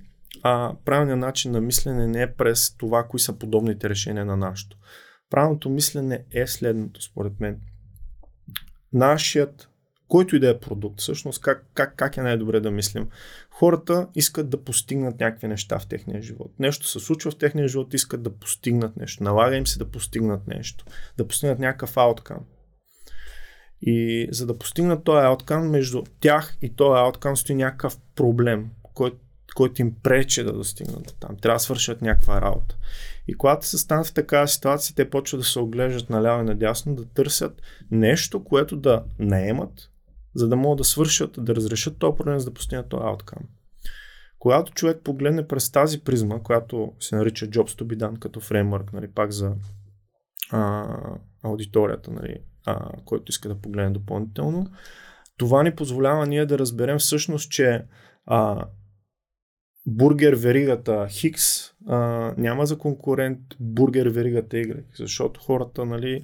C: А правилният начин на мислене не е през това, кои са подобните решения на нашето. Правилното мислене е следното, според мен. Нашият, който и да е продукт, всъщност как, как, как е най-добре да мислим. Хората искат да постигнат някакви неща в техния живот. Нещо се случва в техния живот, искат да постигнат нещо. Налага им се да постигнат нещо. Да постигнат някакъв ауткам. И за да постигнат този ауткам, между тях и този ауткам стои някакъв проблем, който, който им пречи да достигнат до там. Трябва да свършат някаква работа. И когато се станат в такава ситуация, те почват да се оглеждат наляво и надясно, да търсят нещо, което да наемат, за да могат да свършат, да разрешат този проблем, за да постигнат този ауткам. Когато човек погледне през тази призма, която се нарича Jobs to be done като фреймворк, нали, пак за а, аудиторията, нали, а, който иска да погледне допълнително, това ни позволява ние да разберем всъщност, че а, бургер веригата Хикс а, няма за конкурент бургер веригата Y, защото хората, нали,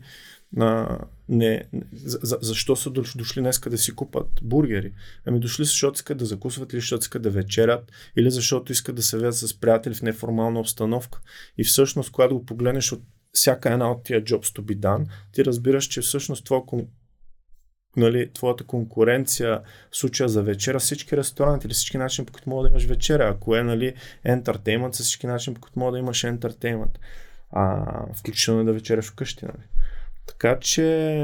C: а, не, за, за, защо са дош- дошли днес да си купат бургери? Ами дошли са, защото искат да закусват или защото искат да вечерят, или защото искат да се видят с приятели в неформална обстановка. И всъщност, когато го погледнеш от всяка една от тия jobs to be done, ти разбираш, че всъщност това нали, твоята конкуренция в случая за вечера, всички ресторанти или всички начини, по които мога да имаш вечеря. Ако е нали, entertainment, с всички начини, по които мога да имаш entertainment. А, включително да вечеряш вкъщи. Нали. Така че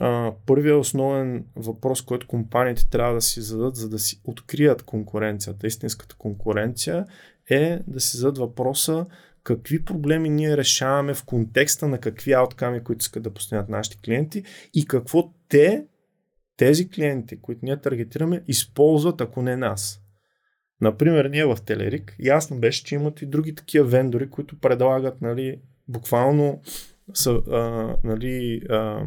C: а, първият основен въпрос, който компаниите трябва да си зададат, за да си открият конкуренцията, истинската конкуренция, е да си зададат въпроса какви проблеми ние решаваме в контекста на какви аутками, които искат да постигнат нашите клиенти и какво те, тези клиенти, които ние таргетираме, използват, ако не нас. Например, ние в Телерик, ясно беше, че имат и други такива вендори, които предлагат нали, буквално са, а, нали, а,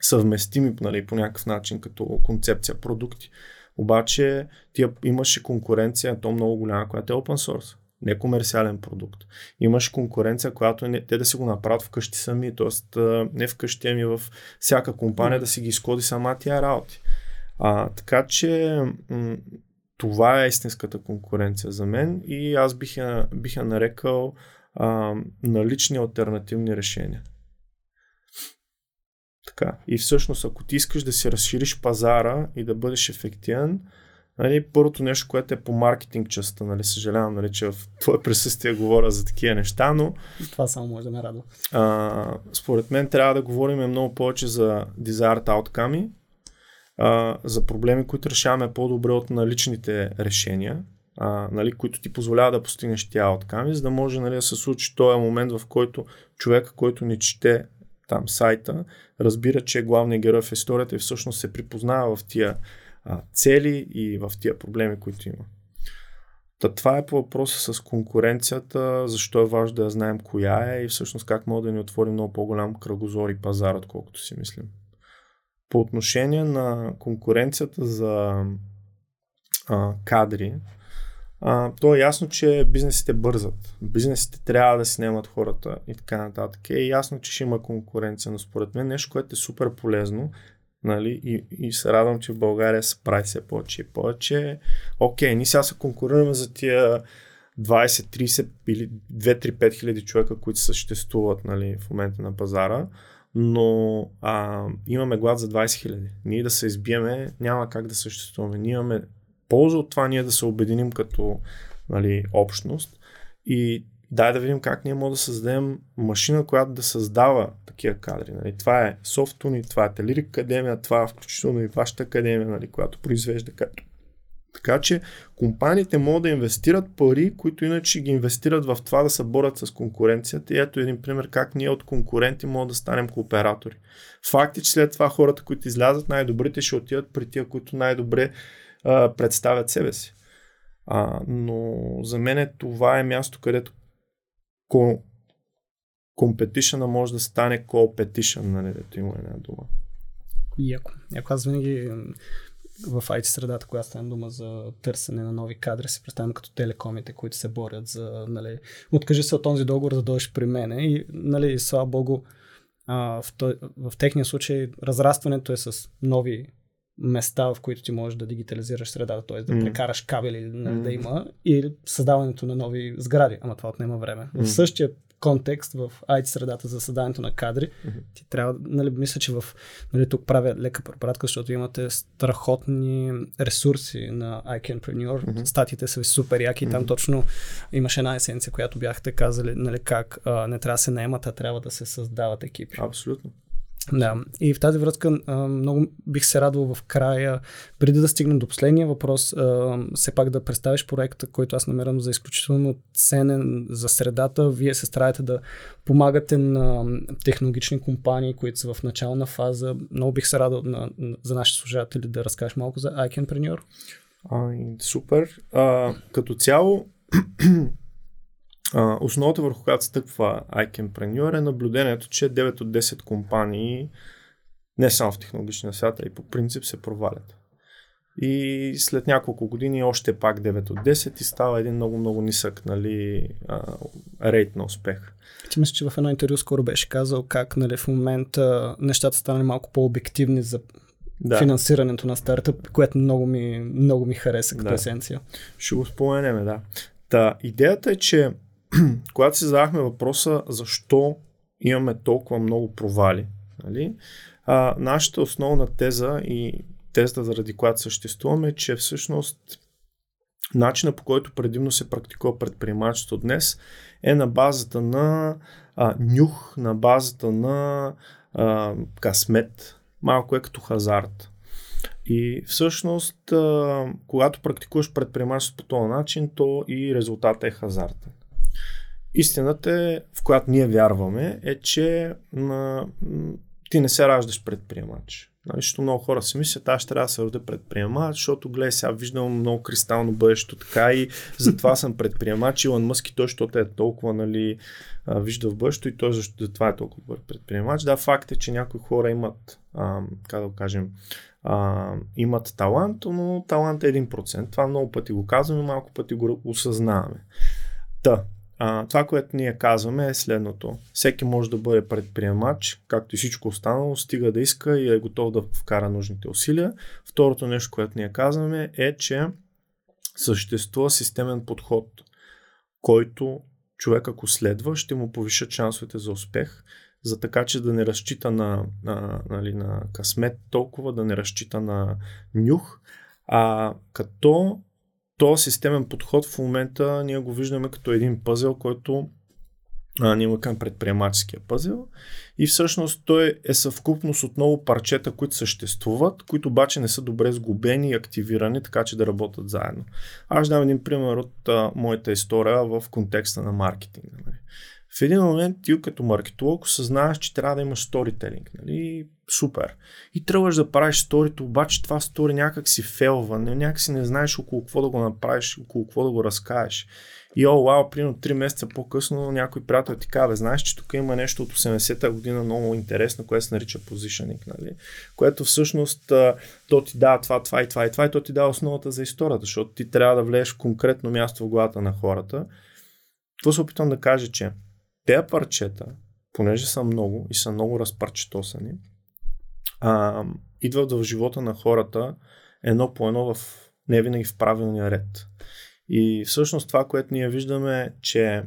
C: съвместими нали, по някакъв начин като концепция продукти. Обаче тия имаше конкуренция, то много голяма, която е open source не комерциален продукт. Имаш конкуренция, която не, те да си го направят вкъщи сами, т.е. не вкъщи, ами в всяка компания да си ги изкоди сама тия работи. А, така че м- това е истинската конкуренция за мен и аз бих я, бих я нарекал а, налични альтернативни решения. Така. И всъщност, ако ти искаш да си разшириш пазара и да бъдеш ефективен, Нали, първото нещо, което е по маркетинг частта, нали, съжалявам, нали, че в твое присъствие говоря за такива неща, но
B: Това само може да ме радва.
C: а, според мен трябва да говорим много повече за desired outcome, а, за проблеми, които решаваме по-добре от наличните решения, а, нали, които ти позволява да постигнеш тия outcome, за да може нали, да се случи този момент, в който човек, който ни чете там сайта, разбира, че главният герой в историята и всъщност се припознава в тия а, цели и в тия проблеми, които има. Та това е по въпроса с конкуренцията, защо е важно да я знаем коя е и всъщност как може да ни отвори много по-голям кръгозор и пазар, отколкото си мислим. По отношение на конкуренцията за а, кадри, а, то е ясно, че бизнесите бързат. Бизнесите трябва да снимат хората и така нататък. Е ясно, че ще има конкуренция, но според мен нещо, което е супер полезно, нали, и, и се радвам, че в България се прави все повече и повече. Окей, ние сега се конкурираме за тия 20, 30 или 2-3-5 хиляди човека, които съществуват нали, в момента на пазара, но а, имаме глад за 20 хиляди. Ние да се избиеме, няма как да съществуваме. Ние имаме полза от това ние да се обединим като нали, общност и дай да видим как ние можем да създадем машина, която да създава такива кадри. Нали. Това е Softune, това е Телирик Академия, това е включително и вашата академия, нали, която произвежда кадри. Така че компаниите могат да инвестират пари, които иначе ги инвестират в това да се борят с конкуренцията. И ето един пример как ние от конкуренти можем да станем кооператори. Факт е, че след това хората, които излязат, най-добрите ще отидат при тия, които най-добре а, представят себе си. А, но за мен това е място, където компетишъна може да стане co-petition, нали, да има една дума.
B: Яко. Яко аз винаги в IT средата, когато стане дума за търсене на нови кадри, се представям като телекомите, които се борят за, нали, откажи се от този договор, да дойдеш при мене и, нали, слава богу, а, в, той, в техния случай разрастването е с нови места, в които ти можеш да дигитализираш средата, т.е. да mm. прекараш кабели, нали, mm. да има, и създаването на нови сгради, ама това отнема време. Mm. В същия контекст в IT средата за създанието на кадри, mm-hmm. ти трябва, нали, мисля, че в, нали, тук правя лека препаратка, защото имате страхотни ресурси на iCanpreneur, mm-hmm. статите са супер яки, mm-hmm. там точно имаше една есенция, която бяхте казали, нали, как а, не трябва да се наемат, а трябва да се създават екипи.
C: Абсолютно.
B: Да, и в тази връзка много бих се радвал в края, преди да стигнем до последния въпрос, все пак да представиш проекта, който аз намирам за изключително ценен за средата. Вие се стараете да помагате на технологични компании, които са в начална фаза. Много бих се радвал на, за нашите служатели да разкажеш малко за iCanpreneur.
C: супер. А, като цяло, *clears throat* а, основата върху която стъква iCampreneur е наблюдението, че 9 от 10 компании не само в технологичния свят, а и по принцип се провалят. И след няколко години още пак 9 от 10 и става един много-много нисък нали, а, рейт на успех.
B: Ти мисля, че в едно интервю скоро беше казал как нали, в момента нещата станали малко по-обективни за да. финансирането на стартъп, което много ми, много ми хареса като да. есенция.
C: Ще го споменем, да. Та, идеята е, че *clears throat* когато си задахме въпроса защо имаме толкова много провали, нали, а, нашата основна теза и тезата, заради която съществуваме, е, че всъщност начина по който предимно се практикува предприемачеството днес е на базата на а, нюх, на базата на а, късмет, малко е като хазарт. И всъщност, а, когато практикуваш предприемачество по този начин, то и резултатът е хазартен. Истината е, в която ние вярваме, е, че на, ти не се раждаш предприемач. Нали, защото много хора си мислят, аз ще трябва да се родя предприемач, защото гледай сега виждам много кристално бъдещо така и затова *laughs* съм предприемач. Илон Мъск и той, защото е толкова нали, вижда в бъдещето и той защо това е толкова добър предприемач. Да, факт е, че някои хора имат, а, как да го кажем, а, имат талант, но талант е 1%. Това много пъти го казваме, малко пъти го осъзнаваме. Та, а, това, което ние казваме е следното. Всеки може да бъде предприемач, както и всичко останало, стига да иска и е готов да вкара нужните усилия. Второто нещо, което ние казваме е, че съществува системен подход, който човек ако следва, ще му повишат шансовете за успех, за така, че да не разчита на, на, нали, на късмет толкова, да не разчита на нюх, а като този системен подход в момента ние го виждаме като един пъзел, който а, ние към предприемаческия пъзел и всъщност той е съвкупност от много парчета, които съществуват, които обаче не са добре сгубени и активирани, така че да работят заедно. Аз дам един пример от а, моята история в контекста на маркетинга. Нали. В един момент ти като маркетолог осъзнаваш, че трябва да имаш сторителинг. Нали? Супер. И тръгваш да правиш сторито, обаче това стори някак си фелва, някак си не знаеш около какво да го направиш, около какво да го разкажеш. И о, вау, примерно 3 месеца по-късно някой приятел ти казва, знаеш, че тук има нещо от 80-та година много интересно, което се нарича positioning, нали? което всъщност то ти дава това, това и това и това и то ти дава основата за историята, защото ти трябва да влезеш в конкретно място в главата на хората. Това се опитвам да кажа, че тези парчета, понеже са много и са много разпарчетосани, а, идват в живота на хората едно по едно в не винаги в правилния ред. И всъщност това, което ние виждаме е, че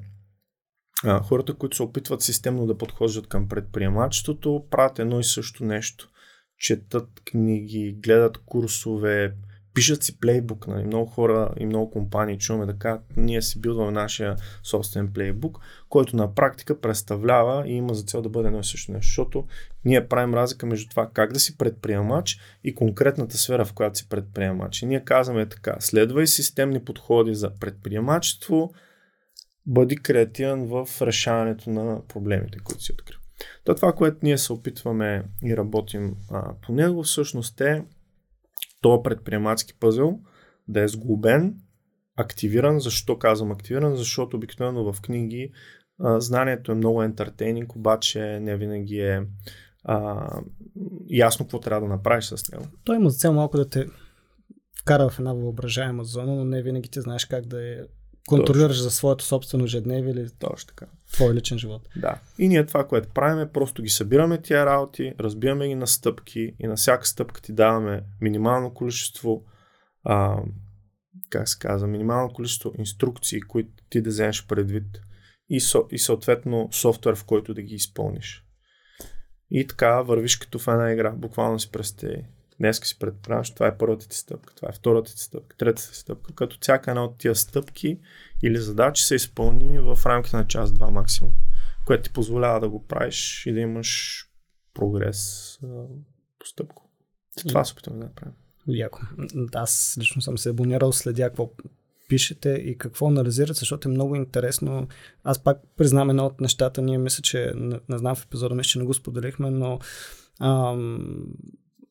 C: а, хората, които се опитват системно да подхождат към предприемачеството, правят едно и също нещо. Четат книги, гледат курсове, пишат си плейбук. Нали? Много хора и много компании чуваме кажат, ние си билдваме нашия собствен плейбук, който на практика представлява и има за цел да бъде едно и също нещо, защото ние правим разлика между това как да си предприемач и конкретната сфера, в която си предприемач. И ние казваме така, следвай системни подходи за предприемачество, бъди креативен в решаването на проблемите, които си открил. То това, което ние се опитваме и работим а, по него, всъщност е този предприемачески пъзел да е сглобен, активиран. Защо казвам активиран? Защото обикновено в книги а, знанието е много ентертейнинг, обаче не винаги е а, ясно какво трябва да направиш с него.
B: Той има за цел малко да те вкара в една въображаема зона, но не винаги ти знаеш как да я контролираш Точно. за своето собствено ежедневие или
C: Точно така.
B: твой личен живот.
C: Да. И ние това, което правим е просто ги събираме тия работи, разбиваме ги на стъпки и на всяка стъпка ти даваме минимално количество а, как се казва, минимално количество инструкции, които ти да вземеш предвид и, со, и съответно софтуер, в който да ги изпълниш. И така вървиш като в една игра. Буквално си представи. Днес си предприемаш, това е първата ти стъпка, това е втората ти стъпка, третата ти стъпка, като всяка една от тия стъпки или задачи са изпълними в рамките на час-два максимум, което ти позволява да го правиш и да имаш прогрес по стъпко. Това се опитваме да направим.
B: Яко. Аз лично съм се абонирал, следя какво пишете и какво анализирате, защото е много интересно. Аз пак признам едно от нещата, ние мисля, че не, не знам в епизода, мисля, че не го споделихме, но ам,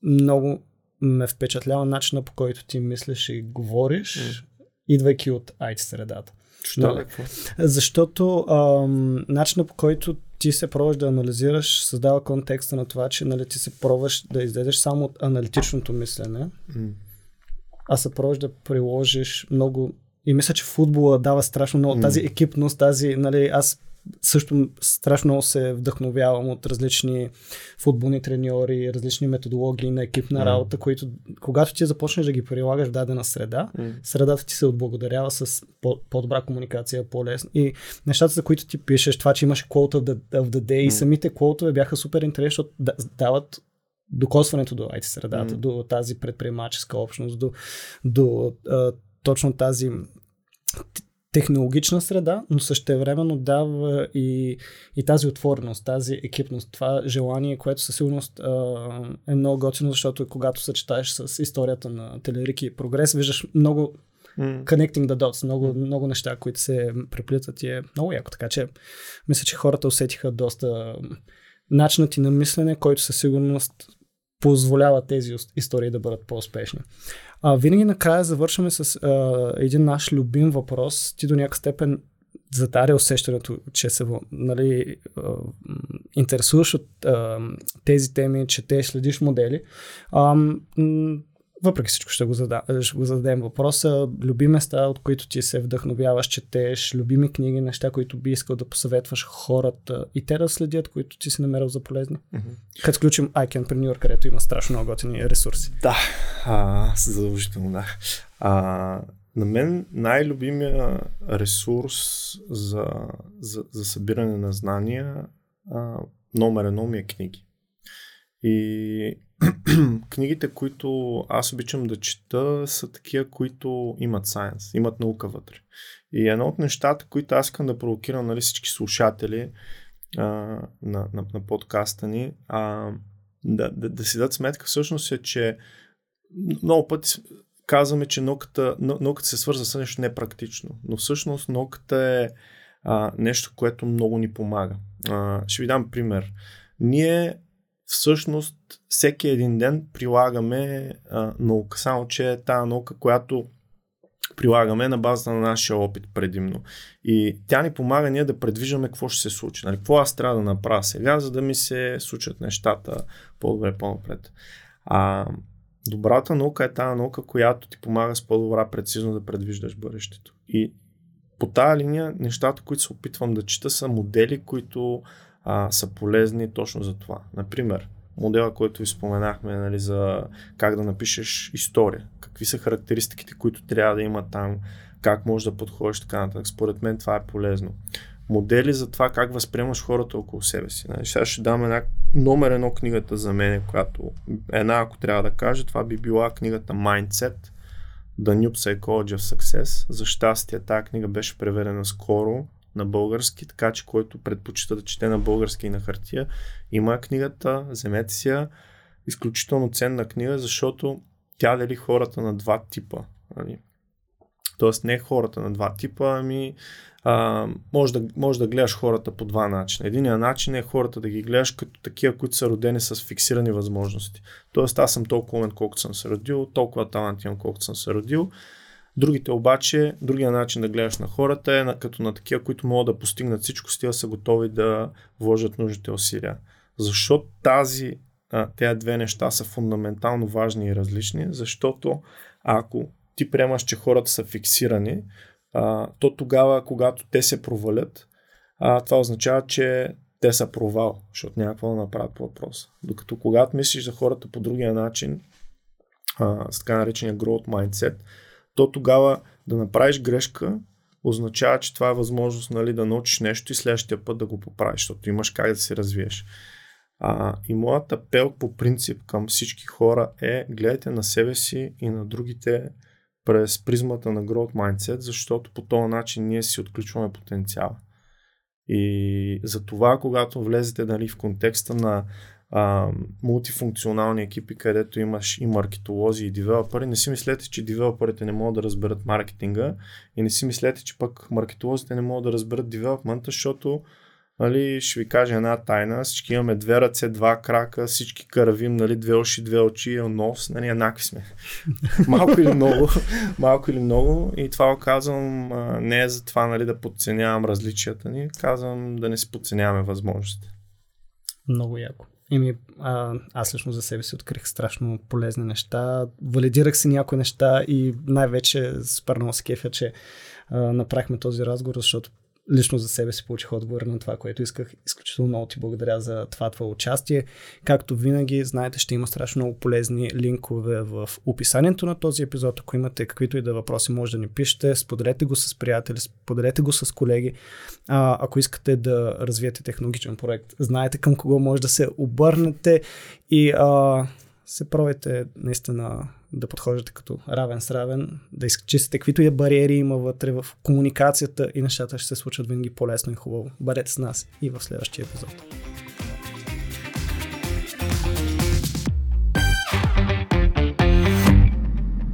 B: много ме впечатлява начина по който ти мислиш и говориш, mm. идвайки от IT средата.
C: Що нали?
B: Защото ам, начина по който ти се пробваш да анализираш, създава контекста на това, че нали, ти се пробваш да излезеш само от аналитичното мислене, mm. а се пробваш да приложиш много и мисля, че футбола дава страшно много mm. тази екипност, тази, нали, аз също страшно много се вдъхновявам от различни футболни треньори, различни методологии на екипна mm. работа, които когато ти започнеш да ги прилагаш в дадена среда, mm. средата ти се отблагодарява с по-добра комуникация, по-лесно. И нещата, за които ти пишеш, това, че имаш quote of the, of the day, mm. и самите quote бяха супер интересни, защото дават докосването до IT средата, mm. до тази предприемаческа общност, до, до а, точно тази технологична среда, но същевременно дава и, и тази отвореност, тази екипност, това желание, което със сигурност а, е много готино, защото когато съчетаеш с историята на Телерики и Прогрес, виждаш много mm. connecting the dots, много, mm. много неща, които се преплитат и е много яко. Така че мисля, че хората усетиха доста начинът ти на мислене, който със сигурност позволява тези истории да бъдат по-успешни. А, винаги накрая завършваме с а, един наш любим въпрос. Ти до някакъв степен задаря усещането, че се нали, интересуваш от а, тези теми, че те следиш модели. А, въпреки всичко ще го, зада, ще го зададем въпроса. Люби места, от които ти се вдъхновяваш, четеш, любими книги, неща, които би искал да посъветваш хората и те да следят, които ти си намерил за полезни. Mm-hmm. Като включим iCanpreneur, където има страшно много готини ресурси.
C: Да, а, задължително да. А, на мен най-любимия ресурс за, за, за събиране на знания а, номер едно ми е книги. И *clears throat* книгите, които аз обичам да чета, са такива, които имат сайенс, имат наука вътре. И едно от нещата, които аз искам да провокирам нали, всички слушатели а, на, на, на подкаста ни, а, да, да, да си дадат сметка всъщност е, че много пъти казваме, че науката, науката се свърза с нещо непрактично, но всъщност науката е а, нещо, което много ни помага. А, ще ви дам пример. Ние всъщност всеки един ден прилагаме а, наука, само че е тази наука, която прилагаме на базата на нашия опит предимно. И тя ни помага ние да предвиждаме какво ще се случи. Нали, какво аз трябва да направя сега, за да ми се случат нещата по-добре по-напред. А, добрата наука е тази наука, която ти помага с по-добра прецизно да предвиждаш бъдещето. И по тази линия нещата, които се опитвам да чета са модели, които а, са полезни точно за това. Например, модела, който ви споменахме нали, за как да напишеш история, какви са характеристиките, които трябва да има там, как можеш да подходиш така нататък. Според мен това е полезно. Модели за това как възприемаш хората около себе си. Нали, сега ще дам една номер едно книгата за мен, която една, ако трябва да кажа, това би била книгата Mindset, The New Psychology of Success. За щастие, тази книга беше преведена скоро на български, така че който предпочита да чете на български и на хартия, има книгата, вземете си я. Изключително ценна книга, защото тя дели хората на два типа. Нали? Тоест не хората на два типа, ами а, може, да, може да гледаш хората по два начина. Единият начин е хората да ги гледаш като такива, които са родени с фиксирани възможности. Тоест аз съм толкова умен, колкото съм се родил, толкова талант имам, колкото съм се родил Другите обаче, другия начин да гледаш на хората е като на такива, които могат да постигнат всичко, с са готови да вложат нужните усилия. Защо тази, тези две неща са фундаментално важни и различни? Защото ако ти приемаш, че хората са фиксирани, то тогава, когато те се провалят, това означава, че те са провал, защото няма какво да направят по въпроса. Докато когато мислиш за хората по другия начин, с така наречения growth mindset, то тогава да направиш грешка означава, че това е възможност нали, да научиш нещо и следващия път да го поправиш, защото имаш как да се развиеш. А, и моят апел по принцип към всички хора е гледайте на себе си и на другите през призмата на Growth Mindset, защото по този начин ние си отключваме потенциала. И за това, когато влезете нали, в контекста на а, мултифункционални екипи, където имаш и маркетолози и девелопери. Не си мислете, че девелоперите не могат да разберат маркетинга и не си мислете, че пък маркетолозите не могат да разберат девелопмента, защото Нали, ще ви кажа една тайна. Всички имаме две ръце, два крака, всички каравим, нали, две уши, две очи, нос, нали, еднакви сме. *laughs* малко или много, малко или много. И това казвам не е за това нали, да подценявам различията ни, казвам да не си подценяваме възможностите.
B: Много яко. Еми, а, аз лично за себе си открих страшно полезни неща. Валидирах си някои неща и най-вече супер много се кефя, че а, направихме този разговор, защото лично за себе си получих отговор на това, което исках. Изключително много ти благодаря за това твое участие. Както винаги, знаете, ще има страшно много полезни линкове в описанието на този епизод. Ако имате каквито и да въпроси, може да ни пишете, споделете го с приятели, споделете го с колеги. А, ако искате да развиете технологичен проект, знаете към кого може да се обърнете и а, се пробайте наистина да подхождате като равен с равен, да изчистите каквито и бариери има вътре в комуникацията и нещата ще се случат винаги по-лесно и хубаво. Бъдете с нас и в следващия епизод.